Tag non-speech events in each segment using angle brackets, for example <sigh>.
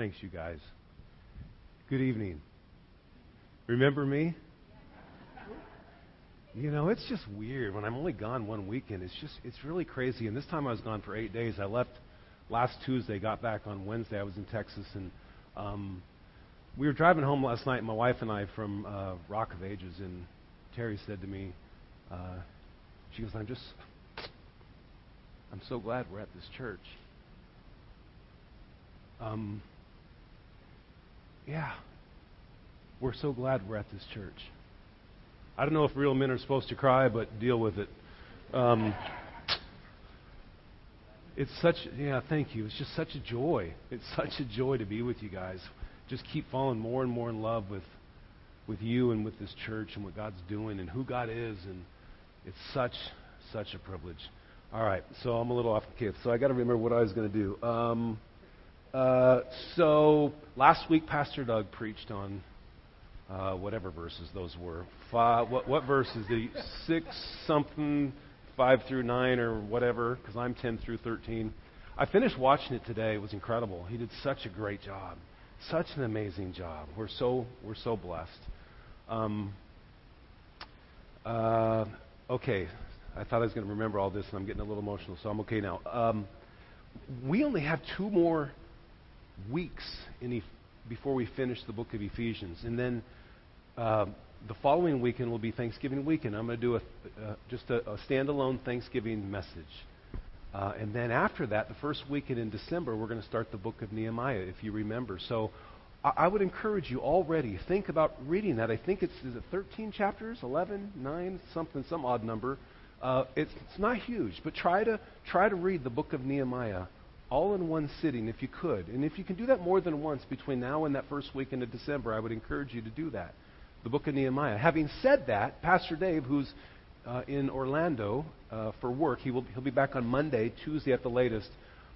Thanks, you guys. Good evening. Remember me? You know, it's just weird when I'm only gone one weekend. It's just, it's really crazy. And this time I was gone for eight days. I left last Tuesday, got back on Wednesday. I was in Texas, and um, we were driving home last night, my wife and I, from uh, Rock of Ages, and Terry said to me, uh, she goes, I'm just, I'm so glad we're at this church. Um, yeah, we're so glad we're at this church. I don't know if real men are supposed to cry, but deal with it. Um, it's such, yeah, thank you. It's just such a joy. It's <laughs> such a joy to be with you guys. Just keep falling more and more in love with, with you and with this church and what God's doing and who God is. And it's such, such a privilege. All right, so I'm a little off the cliff. So I got to remember what I was going to do. Um, uh, so last week, Pastor Doug preached on uh, whatever verses those were. Five, what, what verses? The six something, five through nine, or whatever? Because I'm ten through thirteen. I finished watching it today. It was incredible. He did such a great job, such an amazing job. We're so we're so blessed. Um, uh, okay, I thought I was going to remember all this, and I'm getting a little emotional, so I'm okay now. Um, we only have two more weeks e- before we finish the book of Ephesians. And then uh, the following weekend will be Thanksgiving weekend. I'm going to do a, uh, just a, a, standalone Thanksgiving message. Uh, and then after that, the first weekend in December, we're going to start the book of Nehemiah, if you remember. So I, I would encourage you already, think about reading that. I think it's, is it 13 chapters, 11, 9, something, some odd number. Uh, it's, it's not huge, but try to, try to read the book of Nehemiah all in one sitting if you could. And if you can do that more than once between now and that first weekend of December, I would encourage you to do that. The book of Nehemiah. Having said that, Pastor Dave, who's uh, in Orlando uh, for work, he will, he'll be back on Monday, Tuesday at the latest.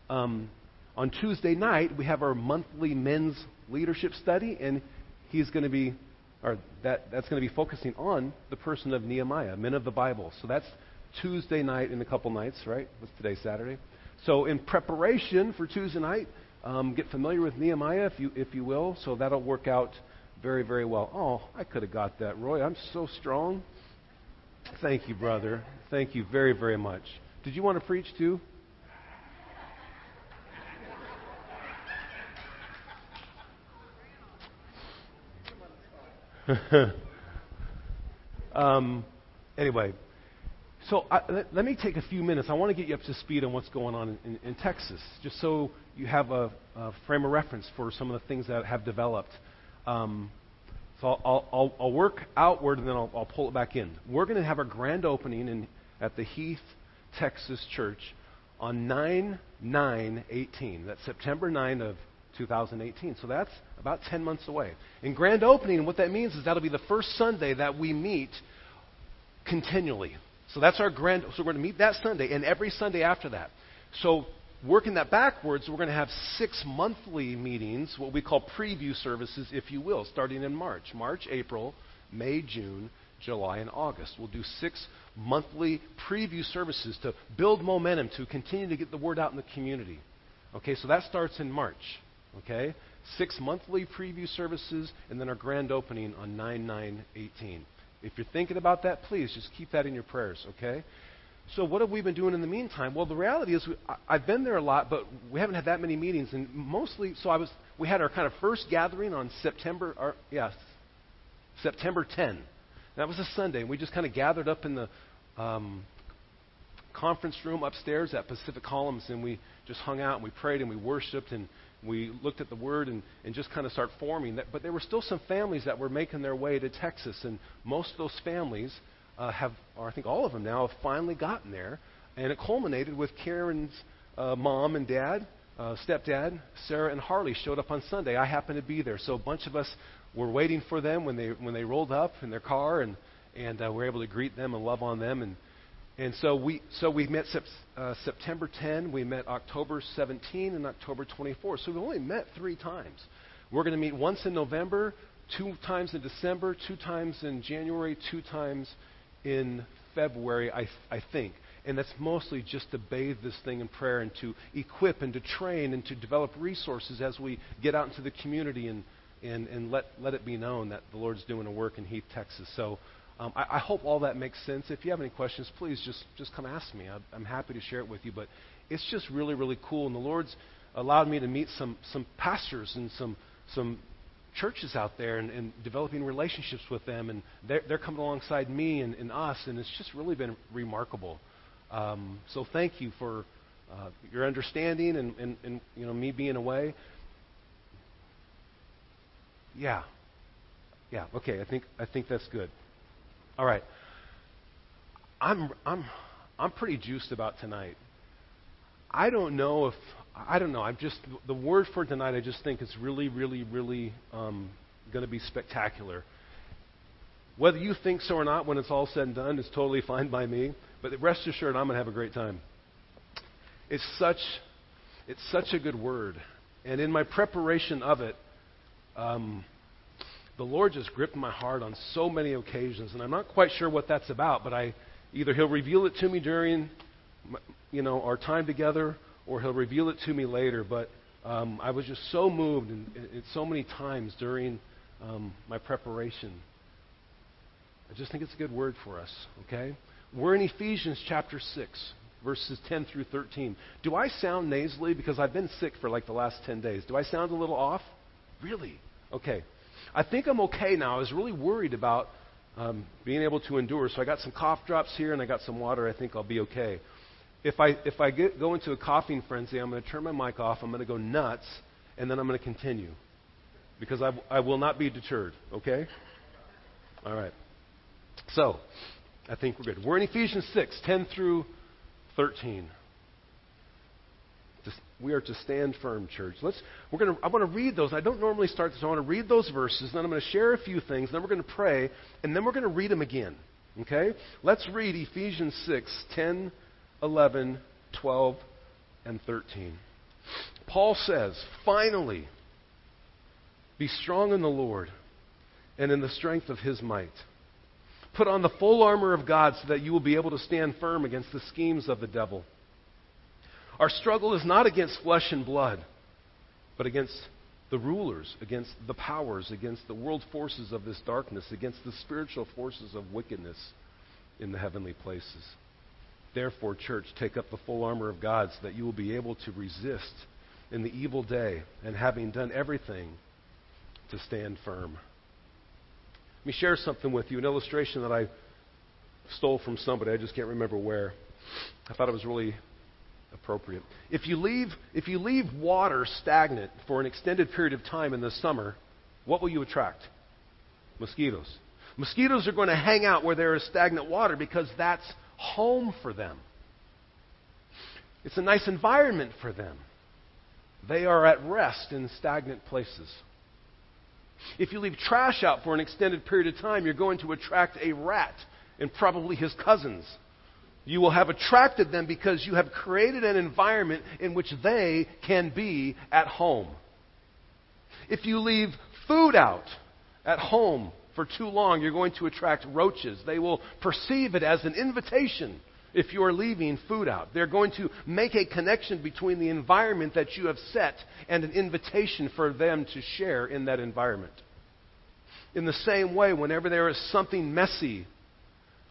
Um, on Tuesday night, we have our monthly men's leadership study, and he's going to be, or that, that's going to be focusing on the person of Nehemiah, men of the Bible. So that's Tuesday night in a couple nights, right? What's today, Saturday? So, in preparation for Tuesday night, um, get familiar with Nehemiah, if you, if you will. So, that'll work out very, very well. Oh, I could have got that, Roy. I'm so strong. Thank you, brother. Thank you very, very much. Did you want to preach too? <laughs> um, anyway, so I, let, let, me take a few minutes. I want to get you up to speed on what's going on in, in, Texas, just so you have a, a, frame of reference for some of the things that have developed. Um, so I'll, I'll, I'll, work outward and then I'll, I'll pull it back in. We're going to have our grand opening in, at the Heath, Texas church on 9 9 18. That's September 9 of 2018. So that's about 10 months away. In grand opening, what that means is that'll be the first Sunday that we meet continually. So that's our grand. So we're going to meet that Sunday and every Sunday after that. So working that backwards, we're going to have six monthly meetings, what we call preview services, if you will, starting in March. March, April, May, June, July, and August. We'll do six monthly preview services to build momentum, to continue to get the word out in the community. Okay, so that starts in March. Okay? Six monthly preview services, and then our grand opening on 9 9 18. If you're thinking about that, please just keep that in your prayers, okay? So, what have we been doing in the meantime? Well, the reality is, we, I, have been there a lot, but we haven't had that many meetings, and mostly, so I was. We had our kind of first gathering on September, or, yes, September 10. That was a Sunday, and we just kind of gathered up in the um, conference room upstairs at Pacific Columns, and we just hung out and we prayed and we worshipped and we looked at the word and, and just kind of start forming that. But there were still some families that were making their way to Texas, and most of those families uh, have, or I think all of them now, have finally gotten there. And it culminated with Karen's uh, mom and dad, uh, stepdad, Sarah and Harley showed up on Sunday. I happened to be there, so a bunch of us were waiting for them when they when they rolled up in their car, and and uh, we were able to greet them and love on them and and so we, so we met sep- uh, September 10, we met October 17, and October 24. So we only met three times. We're going to meet once in November, two times in December, two times in January, two times in February, I, I think. And that's mostly just to bathe this thing in prayer and to equip and to train and to develop resources as we get out into the community and, and, and let, let it be known that the Lord's doing a work in Heath, Texas. So um, I, I, hope all that makes sense. If you have any questions, please just, just come ask me. I, I'm happy to share it with you. But it's just really, really cool. And the Lord's allowed me to meet some, some pastors and some, some churches out there and, and developing relationships with them. And they're, they're coming alongside me and, and us. And it's just really been remarkable. Um, so thank you for uh, your understanding and, and, and you know me being away. Yeah, yeah. Okay, I think I think that's good. All right. I'm I'm I'm pretty juiced about tonight. I don't know if I don't know. I'm just the word for tonight. I just think it's really, really, really um, going to be spectacular. Whether you think so or not, when it's all said and done, it's totally <laughs> fine by me. But rest assured, I'm going to have a great time. It's such, it's such a good word. And in my preparation of it, um, the Lord just gripped my heart on so many occasions. And I'm not quite sure what that's about, but I either He'll reveal it to me during, you know, our time together, or He'll reveal it to me later. But um, I was just so moved, and, and so many times during um, my preparation. I just think it's a good word for us. Okay. We're in Ephesians chapter 6, verses 10 through 13. Do I sound nasally? Because I've been sick for like the last 10 days. Do I sound a little off? Really? Okay. I think I'm okay now. I was really worried about um, being able to endure, so I got some cough drops here and I got some water. I think I'll be okay. If I, if I get, go into a coughing frenzy, I'm going to turn my mic off, I'm going to go nuts, and then I'm going to continue. Because I, I will not be deterred, okay? All right. So, I think we're good. We're in Ephesians 6, 10 through 13. We are to stand firm, church. Let's, we're gonna, I want to read those. I don't normally start this. I want to read those verses, then I'm going to share a few things, then we're going to pray, and then we're going to read them again. Okay? Let's read Ephesians 6, 10, 11, 12, and 13. Paul says, Finally, be strong in the Lord and in the strength of his might. Put on the full armor of God so that you will be able to stand firm against the schemes of the devil. Our struggle is not against flesh and blood, but against the rulers, against the powers, against the world forces of this darkness, against the spiritual forces of wickedness in the heavenly places. Therefore, church, take up the full armor of God so that you will be able to resist in the evil day, and having done everything, to stand firm. Let me share something with you, an illustration that I stole from somebody. I just can't remember where. I thought it was really appropriate. If you leave, if you leave water stagnant for an extended period of time in the summer, what will you attract? Mosquitoes. Mosquitoes are going to hang out where there is stagnant water because that's home for them. It's a nice environment for them. They are at rest in stagnant places. If you leave trash out for an extended period of time, you're going to attract a rat and probably his cousins. You will have attracted them because you have created an environment in which they can be at home. If you leave food out at home for too long, you're going to attract roaches. They will perceive it as an invitation if you are leaving food out. They're going to make a connection between the environment that you have set and an invitation for them to share in that environment. In the same way, whenever there is something messy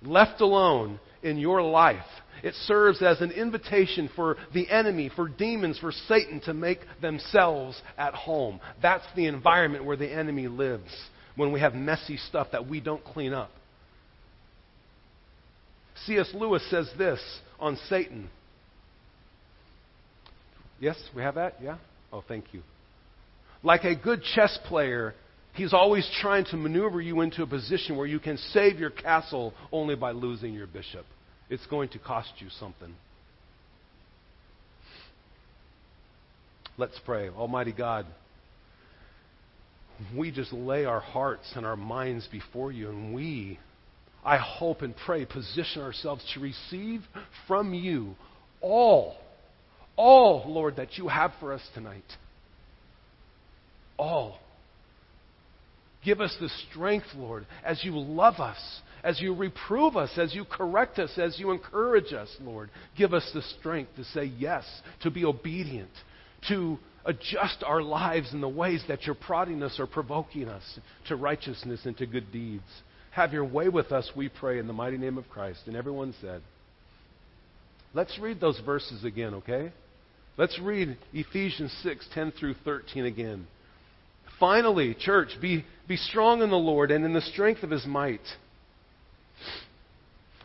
left alone in your life, it serves as an invitation for the enemy, for demons, for Satan to make themselves at home. That's the environment where the enemy lives when we have messy stuff that we don't clean up. C.S. Lewis says this on Satan. Yes, we have that? Yeah? Oh, thank you. Like a good chess player, he's always trying to maneuver you into a position where you can save your castle only by losing your bishop. It's going to cost you something. Let's pray. Almighty God, we just lay our hearts and our minds before you, and we I hope and pray, position ourselves to receive from you all, all, Lord, that you have for us tonight. All. Give us the strength, Lord, as you love us, as you reprove us, as you correct us, as you encourage us, Lord. Give us the strength to say yes, to be obedient, to adjust our lives in the ways that you're prodding us or provoking us to righteousness and to good deeds. Have your way with us, we pray, in the mighty name of Christ. And everyone said, Let's read those verses again, okay? Let's read Ephesians 6 10 through 13 again. Finally, church, be, be strong in the Lord and in the strength of his might.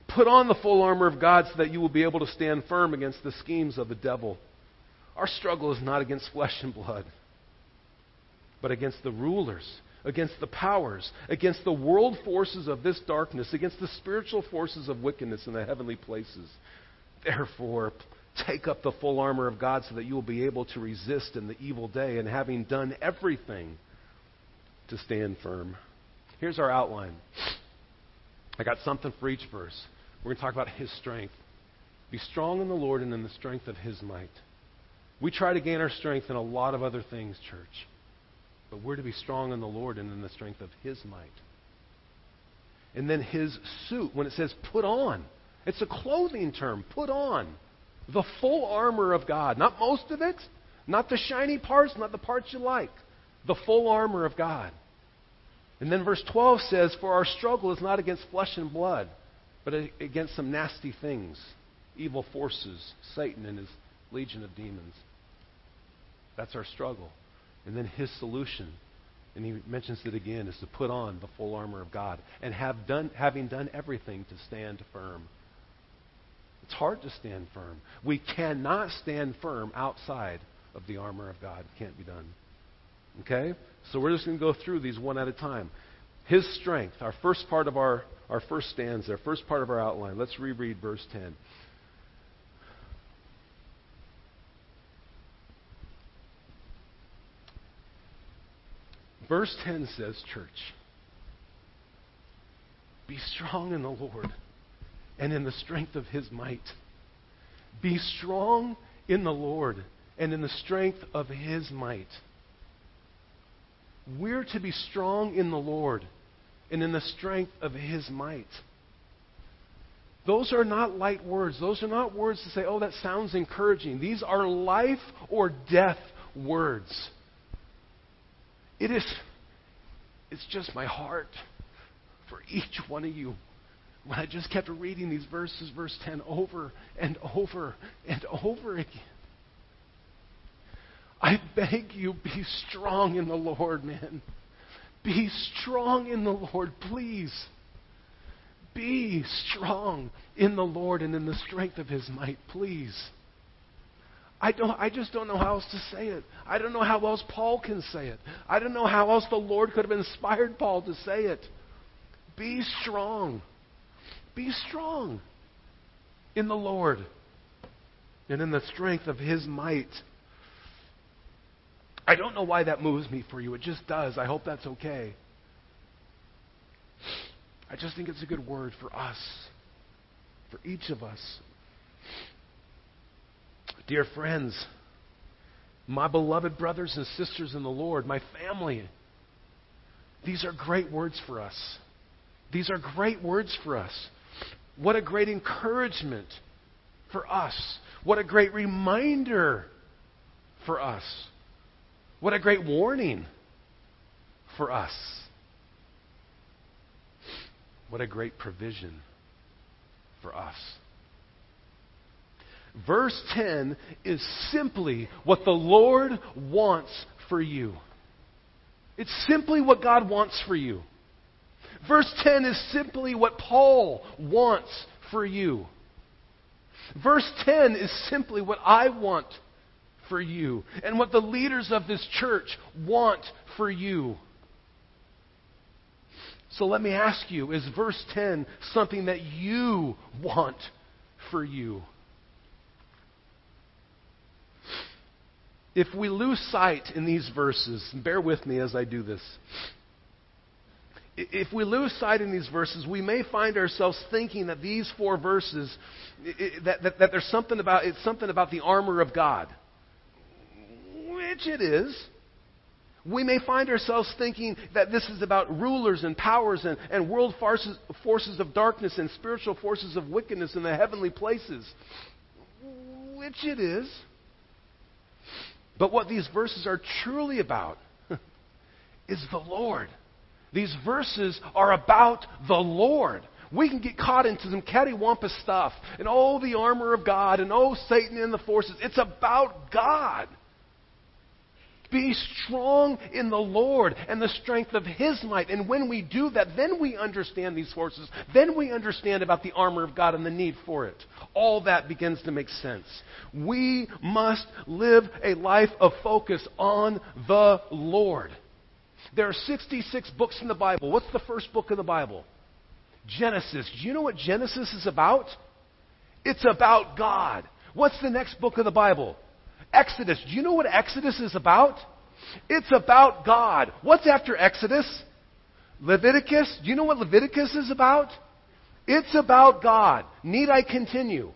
Put on the full armor of God so that you will be able to stand firm against the schemes of the devil. Our struggle is not against flesh and blood, but against the rulers, against the powers, against the world forces of this darkness, against the spiritual forces of wickedness in the heavenly places. Therefore, take up the full armor of God so that you will be able to resist in the evil day, and having done everything, to stand firm. Here's our outline. I got something for each verse. We're going to talk about His strength. Be strong in the Lord and in the strength of His might. We try to gain our strength in a lot of other things, church. But we're to be strong in the Lord and in the strength of His might. And then His suit, when it says put on, it's a clothing term. Put on the full armor of God. Not most of it, not the shiny parts, not the parts you like. The full armor of God. And then verse 12 says, For our struggle is not against flesh and blood, but against some nasty things, evil forces, Satan and his legion of demons. That's our struggle. And then his solution, and he mentions it again, is to put on the full armor of God and have done, having done everything to stand firm. It's hard to stand firm. We cannot stand firm outside of the armor of God. It can't be done. Okay? So we're just going to go through these one at a time. His strength, our first part of our, our first stanza, our first part of our outline. Let's reread verse 10. Verse 10 says, Church, be strong in the Lord and in the strength of his might. Be strong in the Lord and in the strength of his might. We're to be strong in the Lord and in the strength of his might. Those are not light words. Those are not words to say, oh, that sounds encouraging. These are life or death words. It is, it's just my heart for each one of you. When I just kept reading these verses, verse 10, over and over and over again. I beg you, be strong in the Lord, man. Be strong in the Lord, please. Be strong in the Lord and in the strength of his might, please. I don't I just don't know how else to say it. I don't know how else Paul can say it. I don't know how else the Lord could have inspired Paul to say it. Be strong. Be strong in the Lord and in the strength of his might. I don't know why that moves me for you. It just does. I hope that's okay. I just think it's a good word for us, for each of us. Dear friends, my beloved brothers and sisters in the Lord, my family, these are great words for us. These are great words for us. What a great encouragement for us. What a great reminder for us. What a great warning for us. What a great provision for us. Verse 10 is simply what the Lord wants for you. It's simply what God wants for you. Verse 10 is simply what Paul wants for you. Verse 10 is simply what I want for you and what the leaders of this church want for you. So let me ask you is verse 10 something that you want for you? If we lose sight in these verses, bear with me as I do this. If we lose sight in these verses, we may find ourselves thinking that these four verses, that, that, that there's something about, it's something about the armor of God. Which it is. We may find ourselves thinking that this is about rulers and powers and, and world forces, forces of darkness and spiritual forces of wickedness in the heavenly places, which it is. But what these verses are truly about <laughs> is the Lord. These verses are about the Lord. We can get caught into some cattywampus stuff and oh, the armor of God and oh, Satan and the forces. It's about God. Be strong in the Lord and the strength of His might. And when we do that, then we understand these forces. Then we understand about the armor of God and the need for it. All that begins to make sense. We must live a life of focus on the Lord. There are 66 books in the Bible. What's the first book of the Bible? Genesis. Do you know what Genesis is about? It's about God. What's the next book of the Bible? Exodus. Do you know what Exodus is about? It's about God. What's after Exodus? Leviticus. Do you know what Leviticus is about? It's about God. Need I continue?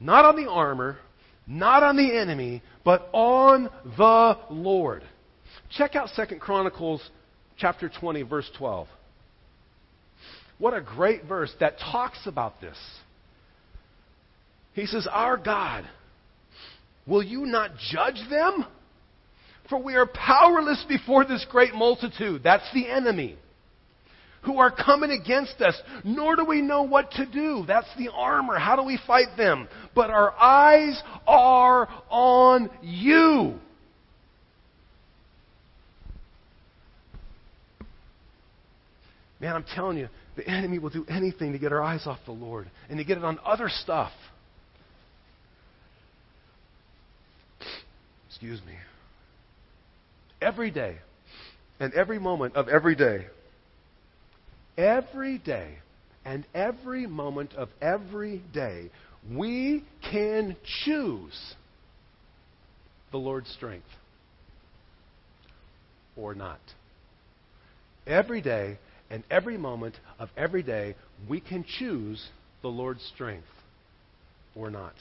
Not on the armor, not on the enemy, but on the Lord. Check out Second Chronicles chapter 20, verse 12. What a great verse that talks about this. He says, Our God, will you not judge them? For we are powerless before this great multitude. That's the enemy. Who are coming against us, nor do we know what to do. That's the armor. How do we fight them? But our eyes are on you. Man, I'm telling you, the enemy will do anything to get our eyes off the Lord and to get it on other stuff. Excuse me. Every day and every moment of every day, every day and every moment of every day, we can choose the Lord's strength or not. Every day and every moment of every day, we can choose the Lord's strength or not.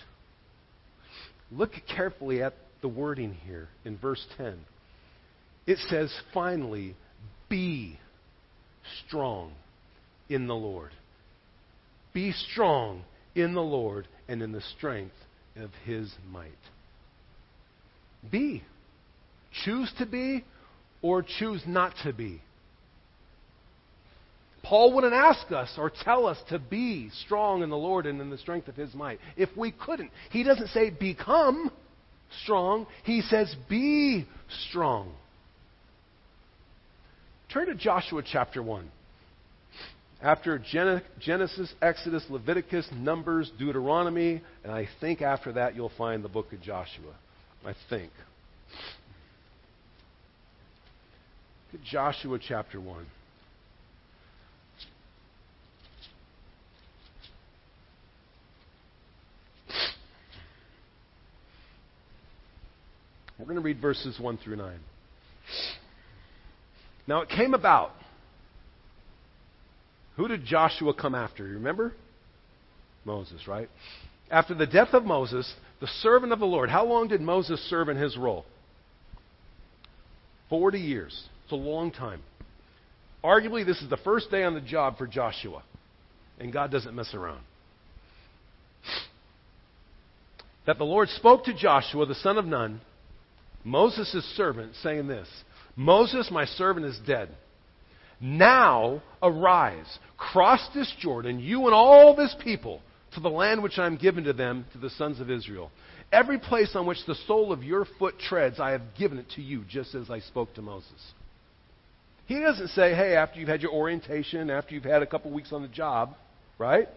Look carefully at the wording here in verse 10. It says, finally, be strong in the Lord. Be strong in the Lord and in the strength of his might. Be. Choose to be or choose not to be. Paul wouldn't ask us or tell us to be strong in the Lord and in the strength of his might if we couldn't. He doesn't say become strong, he says be strong. Turn to Joshua chapter 1. After Genesis, Exodus, Leviticus, Numbers, Deuteronomy, and I think after that you'll find the book of Joshua. I think. Joshua chapter 1. We're going to read verses 1 through 9. Now it came about. Who did Joshua come after? You remember? Moses, right? After the death of Moses, the servant of the Lord, how long did Moses serve in his role? 40 years. It's a long time. Arguably, this is the first day on the job for Joshua. And God doesn't mess around. That the Lord spoke to Joshua, the son of Nun, Moses' servant, saying this Moses, my servant, is dead. Now arise, cross this Jordan, you and all this people, to the land which I am given to them, to the sons of Israel. Every place on which the sole of your foot treads, I have given it to you, just as I spoke to Moses. He doesn't say, hey, after you've had your orientation, after you've had a couple weeks on the job, right?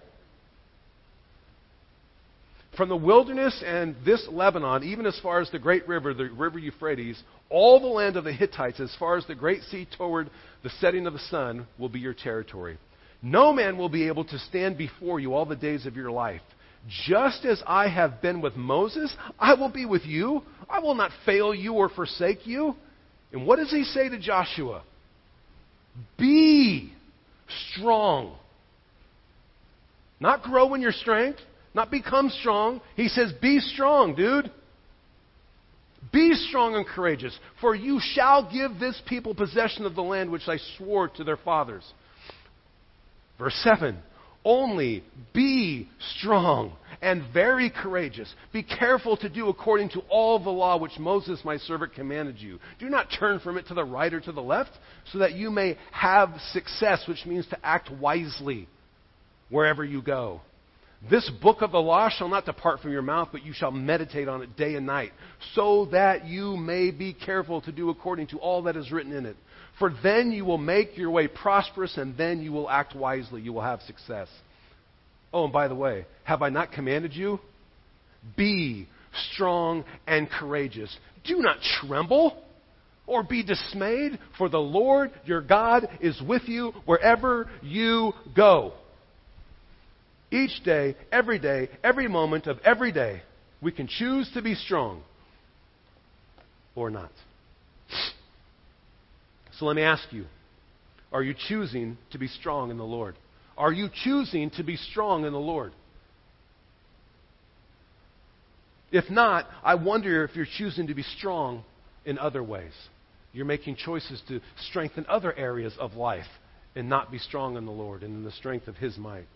From the wilderness and this Lebanon, even as far as the great river, the river Euphrates, all the land of the Hittites, as far as the great sea toward the setting of the sun, will be your territory. No man will be able to stand before you all the days of your life. Just as I have been with Moses, I will be with you. I will not fail you or forsake you. And what does he say to Joshua? Be strong. Not grow in your strength, not become strong. He says, Be strong, dude. Be strong and courageous, for you shall give this people possession of the land which I swore to their fathers. Verse 7 Only be strong and very courageous. Be careful to do according to all the law which Moses my servant commanded you. Do not turn from it to the right or to the left, so that you may have success, which means to act wisely wherever you go. This book of the law shall not depart from your mouth, but you shall meditate on it day and night, so that you may be careful to do according to all that is written in it. For then you will make your way prosperous, and then you will act wisely. You will have success. Oh, and by the way, have I not commanded you? Be strong and courageous. Do not tremble or be dismayed, for the Lord your God is with you wherever you go. Each day, every day, every moment of every day, we can choose to be strong or not. So let me ask you are you choosing to be strong in the Lord? Are you choosing to be strong in the Lord? If not, I wonder if you're choosing to be strong in other ways. You're making choices to strengthen other areas of life and not be strong in the Lord and in the strength of His might.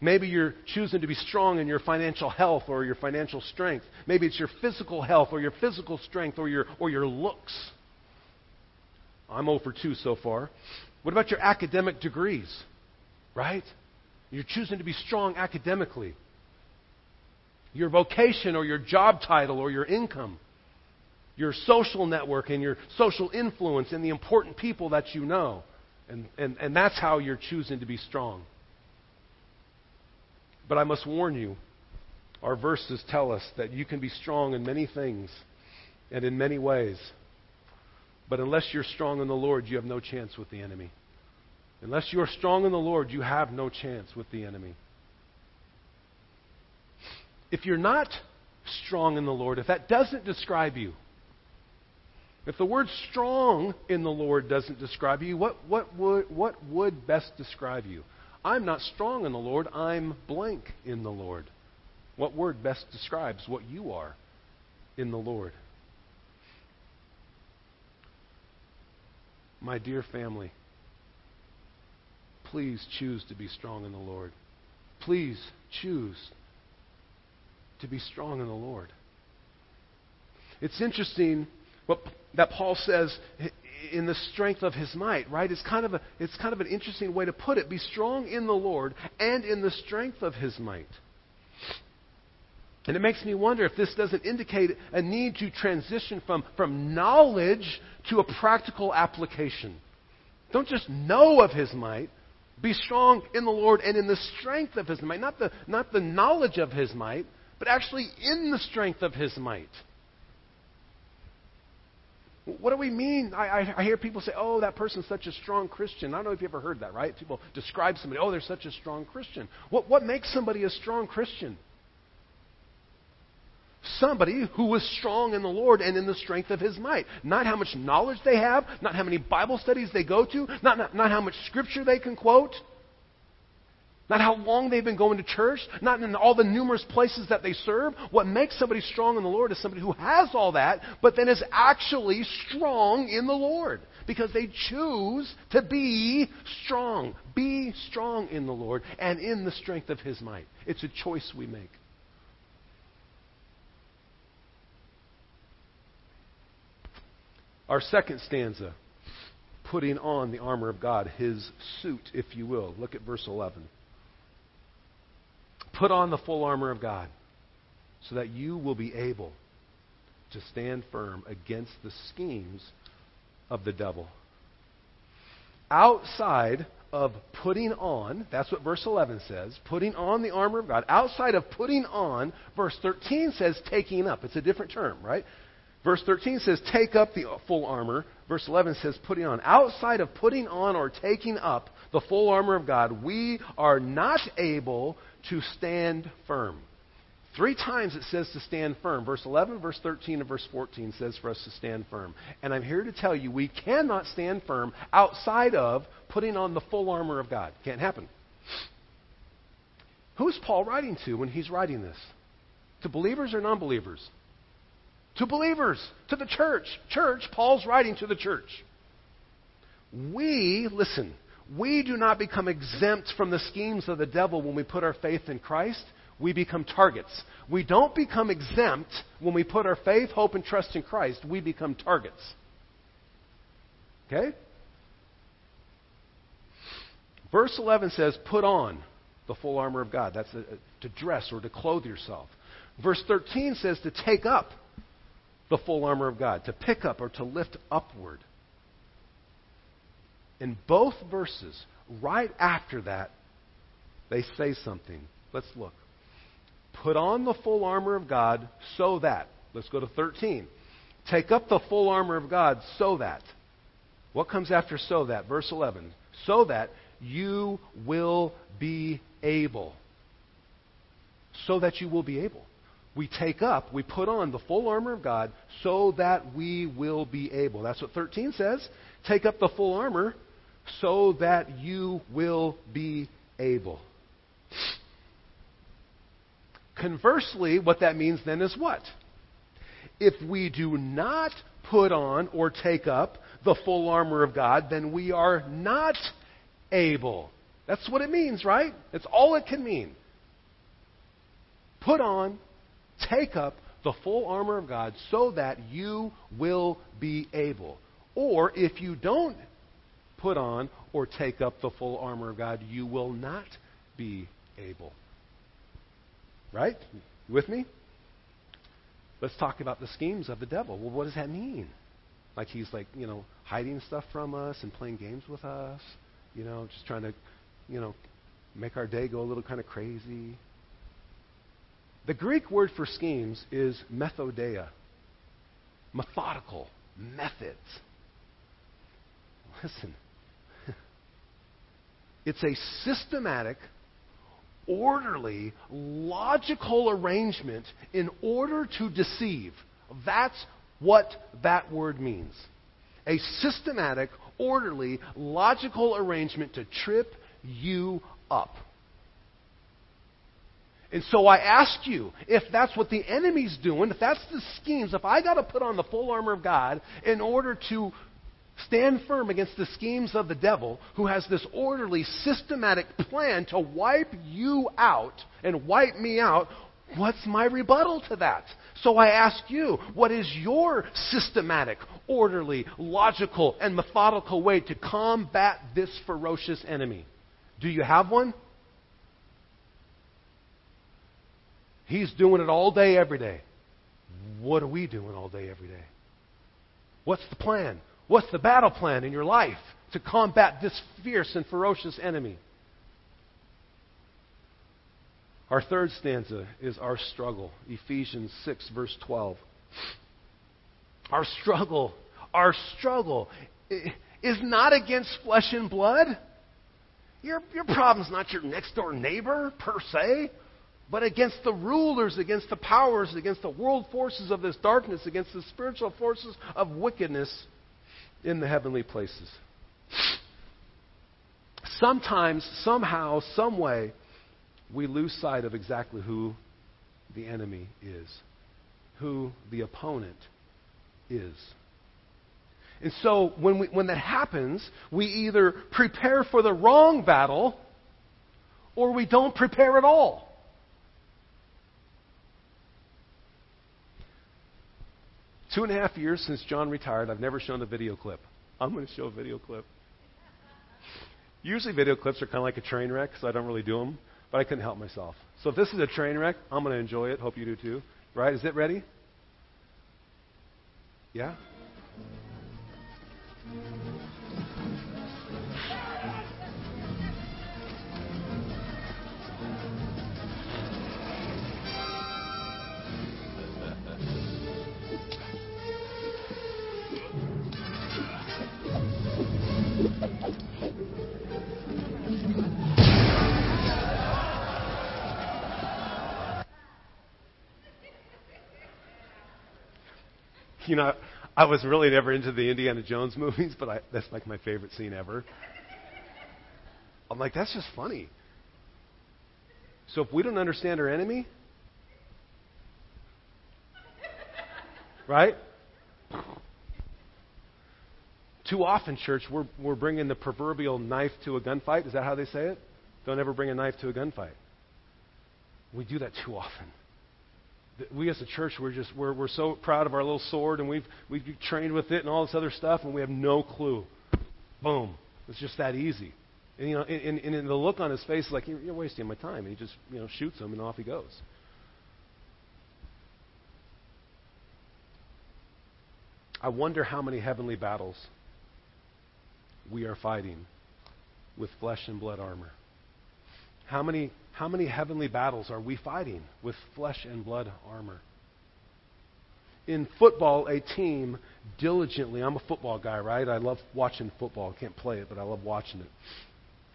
Maybe you're choosing to be strong in your financial health or your financial strength. Maybe it's your physical health or your physical strength or your, or your looks. I'm oh over 2 so far. What about your academic degrees? Right? You're choosing to be strong academically. Your vocation or your job title or your income. Your social network and your social influence and the important people that you know. And, and, and that's how you're choosing to be strong. But I must warn you, our verses tell us that you can be strong in many things and in many ways. But unless you're strong in the Lord, you have no chance with the enemy. Unless you are strong in the Lord, you have no chance with the enemy. If you're not strong in the Lord, if that doesn't describe you, if the word strong in the Lord doesn't describe you, what, what, would, what would best describe you? I'm not strong in the Lord, I'm blank in the Lord. What word best describes what you are in the Lord? My dear family, please choose to be strong in the Lord. Please choose to be strong in the Lord. It's interesting what, that Paul says in the strength of his might, right? It's kind of a, it's kind of an interesting way to put it. Be strong in the Lord and in the strength of his might. And it makes me wonder if this doesn't indicate a need to transition from, from knowledge to a practical application. Don't just know of his might. Be strong in the Lord and in the strength of his might. Not the, not the knowledge of his might, but actually in the strength of his might. What do we mean? I, I, I, hear people say, oh, that person's such a strong Christian. I don't know if you've ever heard that, right? People describe somebody, oh, they're such a strong Christian. What, what makes somebody a strong Christian? Somebody who was strong in the Lord and in the strength of his might. Not how much knowledge they have, not how many Bible studies they go to, not, not, not how much scripture they can quote. Not how long they've been going to church, not in all the numerous places that they serve. What makes somebody strong in the Lord is somebody who has all that, but then is actually strong in the Lord. Because they choose to be strong. Be strong in the Lord and in the strength of His might. It's a choice we make. Our second stanza, putting on the armor of God, his suit, if you will. Look at verse 11. Put on the full armor of God so that you will be able to stand firm against the schemes of the devil. Outside of putting on, that's what verse 11 says, putting on the armor of God. Outside of putting on, verse 13 says taking up. It's a different term, right? Verse 13 says take up the full armor. Verse 11 says putting on. Outside of putting on or taking up the full armor of God, we are not able to stand firm. Three times it says to stand firm. Verse 11, verse 13, and verse 14 says for us to stand firm. And I'm here to tell you we cannot stand firm outside of putting on the full armor of God. Can't happen. Who's Paul writing to when he's writing this? To believers or non believers? To believers, to the church. Church, Paul's writing to the church. We, listen, we do not become exempt from the schemes of the devil when we put our faith in Christ. We become targets. We don't become exempt when we put our faith, hope, and trust in Christ. We become targets. Okay? Verse 11 says, Put on the full armor of God. That's a, to dress or to clothe yourself. Verse 13 says to take up the full armor of God, to pick up or to lift upward. In both verses, right after that, they say something. Let's look. Put on the full armor of God so that. Let's go to 13. Take up the full armor of God so that. What comes after so that? Verse 11. So that you will be able. So that you will be able. We take up, we put on the full armor of God so that we will be able. That's what 13 says. Take up the full armor so that you will be able. Conversely, what that means then is what? If we do not put on or take up the full armor of God, then we are not able. That's what it means, right? That's all it can mean. Put on, take up the full armor of God so that you will be able. Or if you don't put on or take up the full armor of God, you will not be able. Right? You with me? Let's talk about the schemes of the devil. Well, what does that mean? Like he's like, you know, hiding stuff from us and playing games with us, you know, just trying to, you know, make our day go a little kind of crazy. The Greek word for schemes is methodeia, methodical, methods. Listen, it's a systematic, orderly, logical arrangement in order to deceive. That's what that word means. A systematic, orderly, logical arrangement to trip you up. And so I ask you, if that's what the enemy's doing, if that's the schemes, if I got to put on the full armor of God in order to stand firm against the schemes of the devil, who has this orderly, systematic plan to wipe you out and wipe me out, what's my rebuttal to that? So I ask you, what is your systematic, orderly, logical, and methodical way to combat this ferocious enemy? Do you have one? He's doing it all day, every day. What are we doing all day, every day? What's the plan? What's the battle plan in your life to combat this fierce and ferocious enemy? Our third stanza is our struggle. Ephesians 6, verse 12. Our struggle, our struggle is not against flesh and blood. Your, your problem's not your next door neighbor, per se but against the rulers, against the powers, against the world forces of this darkness, against the spiritual forces of wickedness in the heavenly places. Sometimes, somehow, some way, we lose sight of exactly who the enemy is, who the opponent is. And so when, we, when that happens, we either prepare for the wrong battle or we don't prepare at all. Two and a half years since John retired, I've never shown a video clip. I'm going to show a video clip. Usually, video clips are kind of like a train wreck, so I don't really do them, but I couldn't help myself. So, if this is a train wreck, I'm going to enjoy it. Hope you do too. Right? Is it ready? Yeah? You know, I was really never into the Indiana Jones <laughs> movies, but I, that's like my favorite scene ever. I'm like, that's just funny. So if we don't understand our enemy, Right? Too often, church, we're, we're bringing the proverbial knife to a gunfight. Is that how they say it? Don't ever bring a knife to a gunfight. We do that too often. We as a church, we're just we're, we're so proud of our little sword, and we've we've trained with it and all this other stuff, and we have no clue. Boom! It's just that easy. And you know, and, and, and the look on his face is like you're, you're wasting my time. And he just you know shoots him, and off he goes. I wonder how many heavenly battles we are fighting with flesh and blood armor. How many, how many heavenly battles are we fighting with flesh and blood armor? In football, a team diligently, I'm a football guy, right? I love watching football. I can't play it, but I love watching it.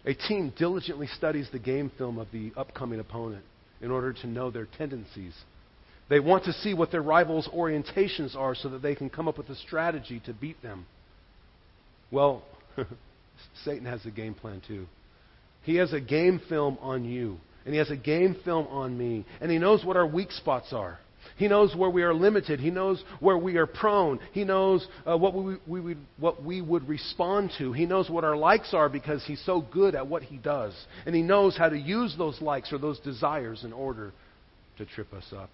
A team diligently studies the game film of the upcoming opponent in order to know their tendencies. They want to see what their rivals' orientations are so that they can come up with a strategy to beat them. Well, <laughs> Satan has a game plan too. He has a game film on you, and he has a game film on me, and he knows what our weak spots are. He knows where we are limited. He knows where we are prone. He knows uh, what, we, we, we, what we would respond to. He knows what our likes are because he's so good at what he does. And he knows how to use those likes or those desires in order to trip us up.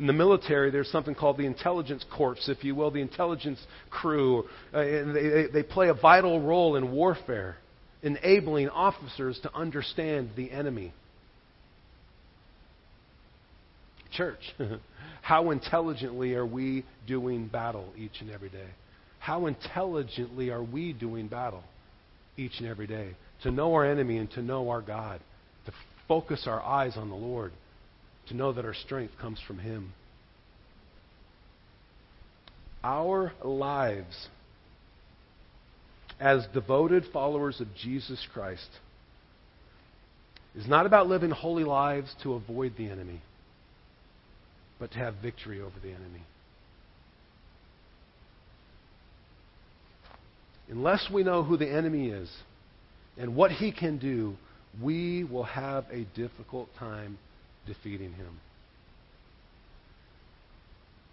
In the military, there's something called the intelligence corps, if you will, the intelligence crew. Uh, and they, they play a vital role in warfare, enabling officers to understand the enemy. Church, <laughs> how intelligently are we doing battle each and every day? How intelligently are we doing battle each and every day? To know our enemy and to know our God, to focus our eyes on the Lord to know that our strength comes from Him. Our lives as devoted followers of Jesus Christ is not about living holy lives to avoid the enemy, but to have victory over the enemy. Unless we know who the enemy is and what he can do, we will have a difficult time defeating him.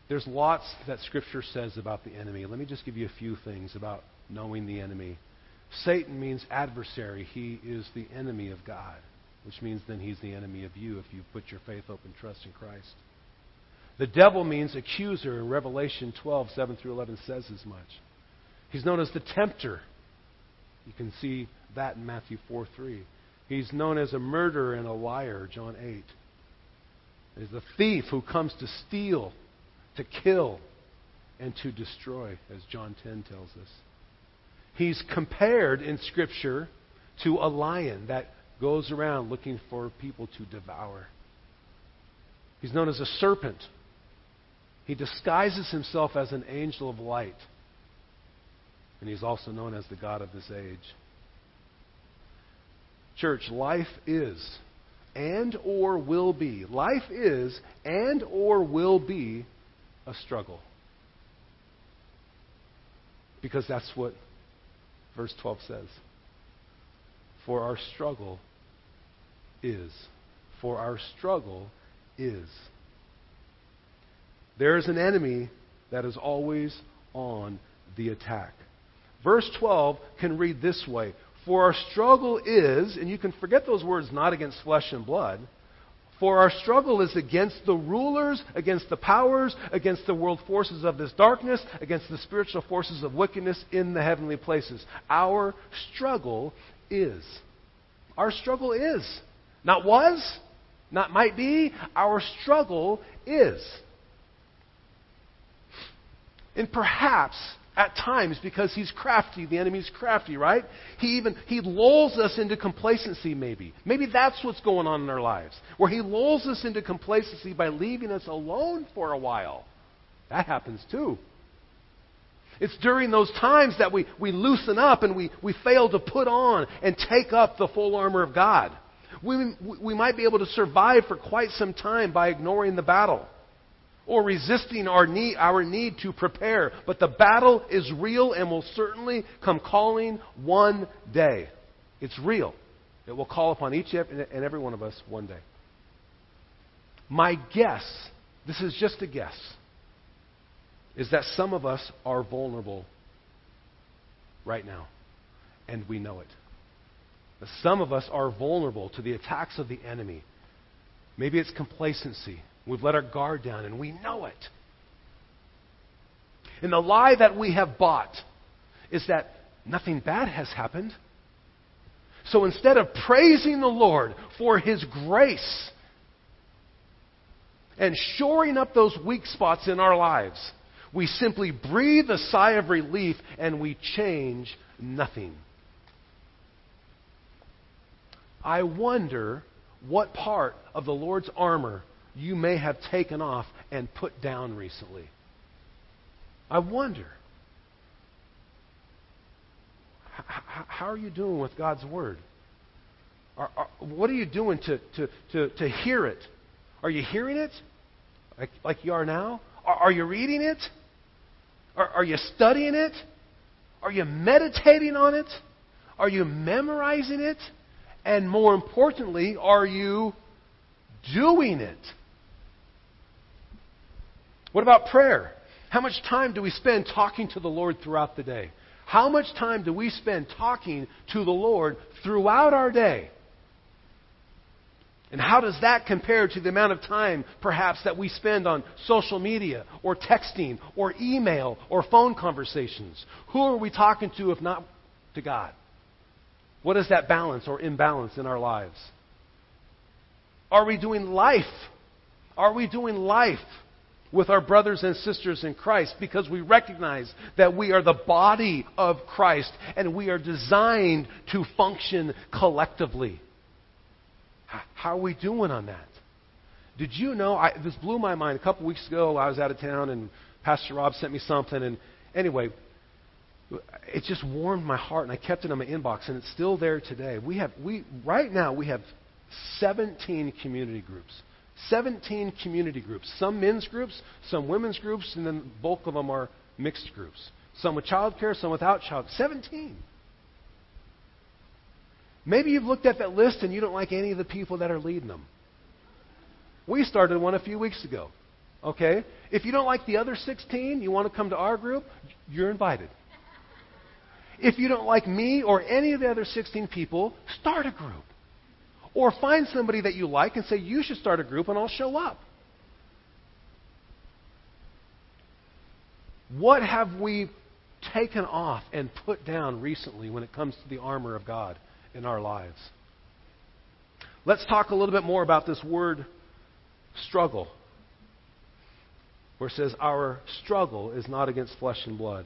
There's lots that Scripture says about the enemy. Let me just give you a few things about knowing the enemy. Satan means adversary. He is the enemy of God, which means then he's the enemy of you if you put your faith, hope, and trust in Christ. The devil means accuser. In Revelation 12, 7 through 11 says as much. He's known as the tempter. You can see that in Matthew 4, 3. He's known as a murderer and a liar, John 8 is the thief who comes to steal, to kill, and to destroy, as John 10 tells us. He's compared in Scripture to a lion that goes around looking for people to devour. He's known as a serpent. He disguises himself as an angel of light. And he's also known as the God of this age. Church, life is and or will be. Life is and or will be a struggle. Because that's what verse 12 says. For our struggle is. For our struggle is. There is an enemy that is always on the attack. Verse 12 can read this way for our struggle is, and you can forget those words, not against flesh and blood. For our struggle is against the rulers, against the powers, against the world forces of this darkness, against the spiritual forces of wickedness in the heavenly places. Our struggle is. Our struggle is. Not was, not might be. Our struggle is. And perhaps at times because he's crafty the enemy's crafty right? He even he lulls us into complacency maybe. Maybe that's what's going on in our lives where he lulls us into complacency by leaving us alone for a while. That happens too. It's during those times that we, we loosen up and we, we fail to put on and take up the full armor of god. We, we might be able to survive for quite some time by ignoring the battle or resisting our need, our need to prepare. But the battle is real and will certainly come calling one day. It's real. It will call upon each and every one of us one day. My guess this is just a guess, is that some of us are vulnerable right now, and we know it. Some of us are vulnerable to the attacks of the enemy. Maybe it's complacency. We've let our guard down, and we know it. And the lie that we have bought is that nothing bad has happened. So instead of praising the Lord for His grace and shoring up those weak spots in our lives, we simply breathe a sigh of relief and we change nothing. I wonder what part of the Lord's armor you may have taken off and put down recently. I wonder. how are you doing with God's Word? Are, are, what are you doing to, to, to, to hear it? Are you hearing it like, like you are now? Are, are you reading it? Are, are you studying it? Are you meditating on it? Are you memorizing it? And more importantly, are you doing it? What about prayer? How much time do we spend talking to the Lord throughout the day? How much time do we spend talking to the Lord throughout our day? And how does that compare to the amount of time, perhaps, that we spend on social media, or texting, or email, or phone conversations? Who are we talking to if not to God? What is that balance or imbalance in our lives? Are we doing life? Are we doing life with our brothers and sisters in Christ because we recognize that we are the body of Christ and we are designed to function collectively. How are we doing on that? Did you know? I, this blew my mind. A couple weeks ago, I was out of town and Pastor Rob sent me something. And anyway, it just warmed my heart, and I kept it in my inbox, and it's still there today. We have we right now we have 17 community groups 17 community groups. Some men's groups, some women's groups, and then the bulk of them are mixed groups. Some with child care, some without child. 17. Maybe you've looked at that list and you don't like any of the people that are leading them. We started one a few weeks ago. Okay? If you don't like the other 16, you want to come to our group, you're invited. If you don't like me or any of the other 16 people, start a group. Or find somebody that you like and say, You should start a group and I'll show up. What have we taken off and put down recently when it comes to the armor of God in our lives? Let's talk a little bit more about this word struggle, where it says, Our struggle is not against flesh and blood.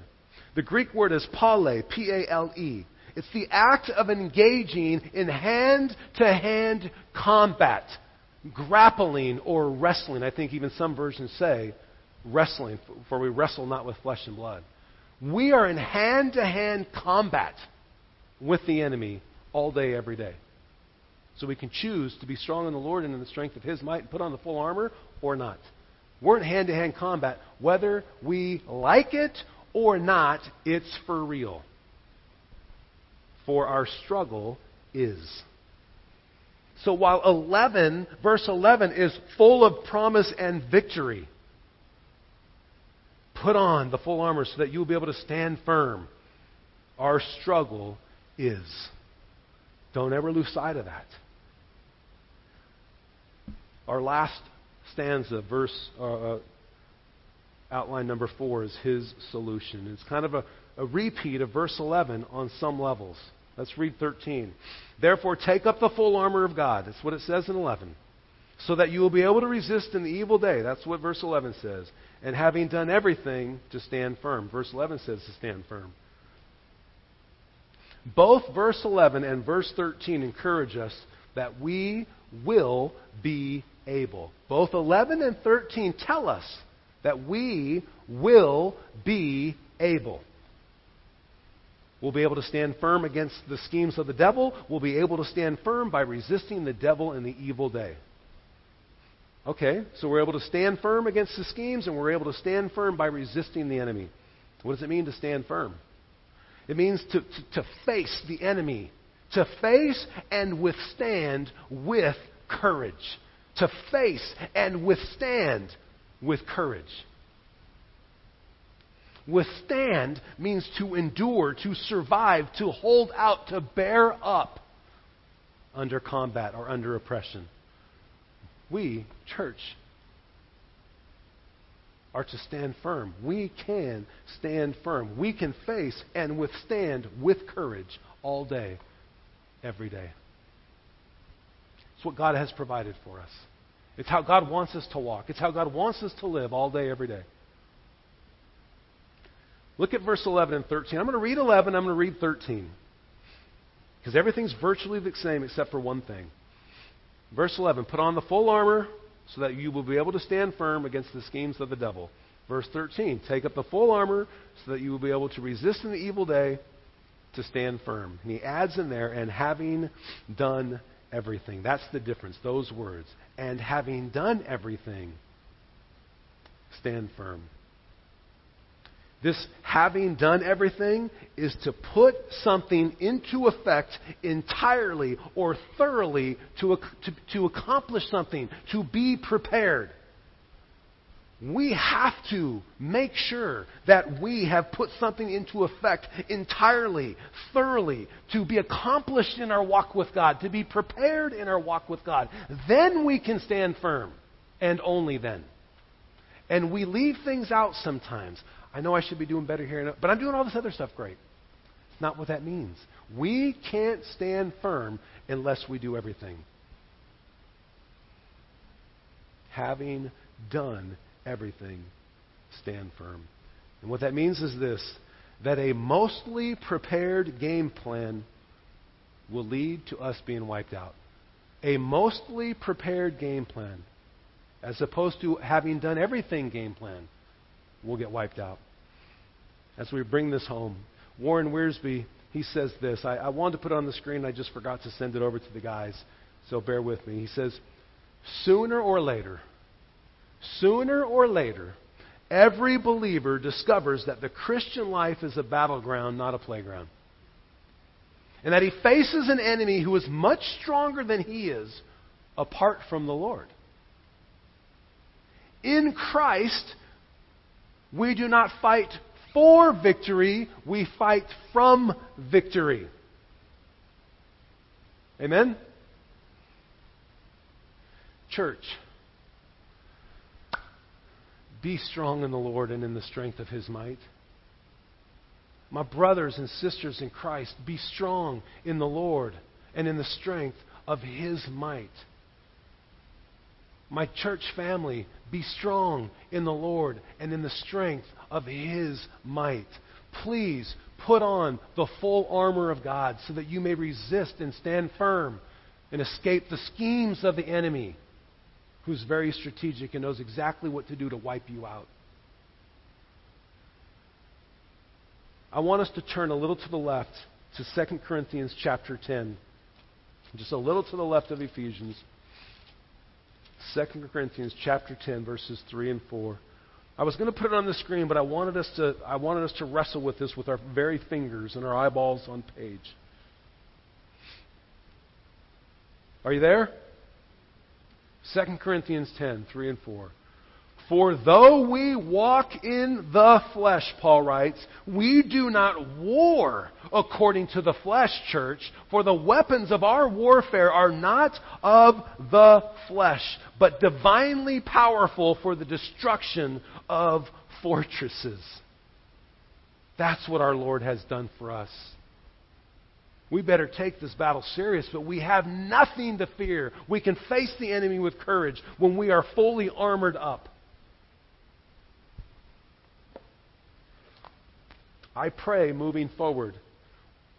The Greek word is pale, P A L E. It's the act of engaging in hand to hand combat, grappling or wrestling. I think even some versions say wrestling, for we wrestle not with flesh and blood. We are in hand to hand combat with the enemy all day, every day. So we can choose to be strong in the Lord and in the strength of His might and put on the full armor or not. We're in hand to hand combat. Whether we like it or not, it's for real for our struggle is. So while 11, verse 11 is full of promise and victory, put on the full armor so that you will be able to stand firm. Our struggle is. Don't ever lose sight of that. Our last stanza, verse uh, uh outline number four, is his solution. It's kind of a, a repeat of verse 11 on some levels. Let's read 13. Therefore, take up the full armor of God. That's what it says in 11. So that you will be able to resist in the evil day. That's what verse 11 says. And having done everything, to stand firm. Verse 11 says to stand firm. Both verse 11 and verse 13 encourage us that we will be able. Both 11 and 13 tell us that we will be able. We'll be able to stand firm against the schemes of the devil. We'll be able to stand firm by resisting the devil in the evil day. Okay, so we're able to stand firm against the schemes, and we're able to stand firm by resisting the enemy. What does it mean to stand firm? It means to, to, to face the enemy, to face and withstand with courage, to face and withstand with courage. Withstand means to endure, to survive, to hold out, to bear up under combat or under oppression. We, church, are to stand firm. We can stand firm. We can face and withstand with courage all day, every day. It's what God has provided for us. It's how God wants us to walk. It's how God wants us to live all day, every day. Look at verse 11 and 13. I'm going to read 11, I'm going to read 13. Because everything's virtually the same except for one thing. Verse 11 Put on the full armor so that you will be able to stand firm against the schemes of the devil. Verse 13 Take up the full armor so that you will be able to resist in the evil day to stand firm. And he adds in there, and having done everything. That's the difference, those words. And having done everything, stand firm. This having done everything is to put something into effect entirely or thoroughly to, to, to accomplish something, to be prepared. We have to make sure that we have put something into effect entirely, thoroughly, to be accomplished in our walk with God, to be prepared in our walk with God. Then we can stand firm, and only then. And we leave things out sometimes. I know I should be doing better here, but I'm doing all this other stuff great. It's not what that means. We can't stand firm unless we do everything. Having done everything, stand firm. And what that means is this that a mostly prepared game plan will lead to us being wiped out. A mostly prepared game plan, as opposed to having done everything game plan, will get wiped out as we bring this home. Warren Wiersbe, he says this. I, I wanted to put it on the screen, I just forgot to send it over to the guys, so bear with me. He says, Sooner or later, sooner or later, every believer discovers that the Christian life is a battleground, not a playground. And that he faces an enemy who is much stronger than he is apart from the Lord. In Christ, we do not fight for victory, we fight from victory. Amen? Church, be strong in the Lord and in the strength of his might. My brothers and sisters in Christ, be strong in the Lord and in the strength of his might. My church family, be strong in the Lord and in the strength of His might. Please put on the full armor of God so that you may resist and stand firm and escape the schemes of the enemy, who's very strategic and knows exactly what to do to wipe you out. I want us to turn a little to the left to 2 Corinthians chapter 10. Just a little to the left of Ephesians. 2 Corinthians chapter 10, verses 3 and 4. I was going to put it on the screen, but I wanted us to, I wanted us to wrestle with this with our very fingers and our eyeballs on page. Are you there? 2 Corinthians 10, 3 and 4. For though we walk in the flesh, Paul writes, we do not war according to the flesh, church, for the weapons of our warfare are not of the flesh, but divinely powerful for the destruction of fortresses. That's what our Lord has done for us. We better take this battle serious, but we have nothing to fear. We can face the enemy with courage when we are fully armored up. I pray moving forward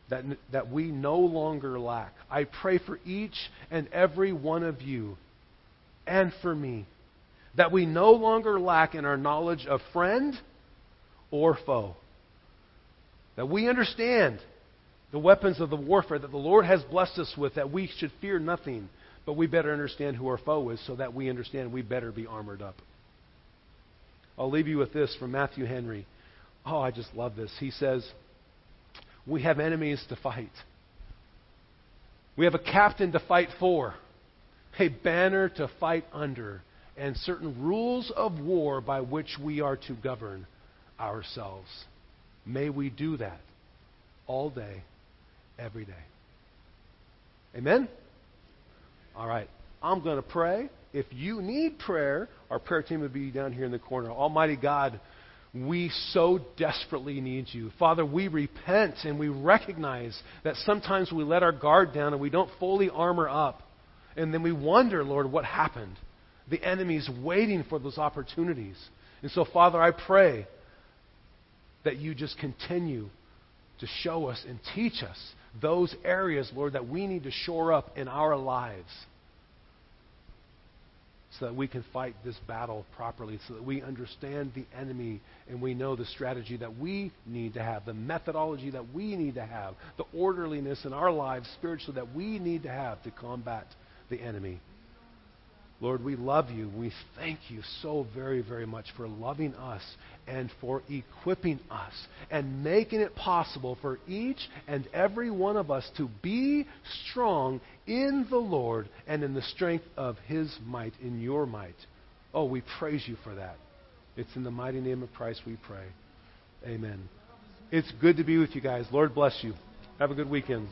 that, that we no longer lack. I pray for each and every one of you and for me that we no longer lack in our knowledge of friend or foe. That we understand the weapons of the warfare that the Lord has blessed us with, that we should fear nothing, but we better understand who our foe is so that we understand we better be armored up. I'll leave you with this from Matthew Henry. Oh, I just love this. He says, We have enemies to fight. We have a captain to fight for, a banner to fight under, and certain rules of war by which we are to govern ourselves. May we do that all day, every day. Amen? All right. I'm going to pray. If you need prayer, our prayer team will be down here in the corner. Almighty God, we so desperately need you. Father, we repent and we recognize that sometimes we let our guard down and we don't fully armor up. And then we wonder, Lord, what happened. The enemy's waiting for those opportunities. And so, Father, I pray that you just continue to show us and teach us those areas, Lord, that we need to shore up in our lives so that we can fight this battle properly, so that we understand the enemy and we know the strategy that we need to have, the methodology that we need to have, the orderliness in our lives spiritually that we need to have to combat the enemy. Lord, we love you. We thank you so very, very much for loving us and for equipping us and making it possible for each and every one of us to be strong in the Lord and in the strength of his might, in your might. Oh, we praise you for that. It's in the mighty name of Christ we pray. Amen. It's good to be with you guys. Lord bless you. Have a good weekend.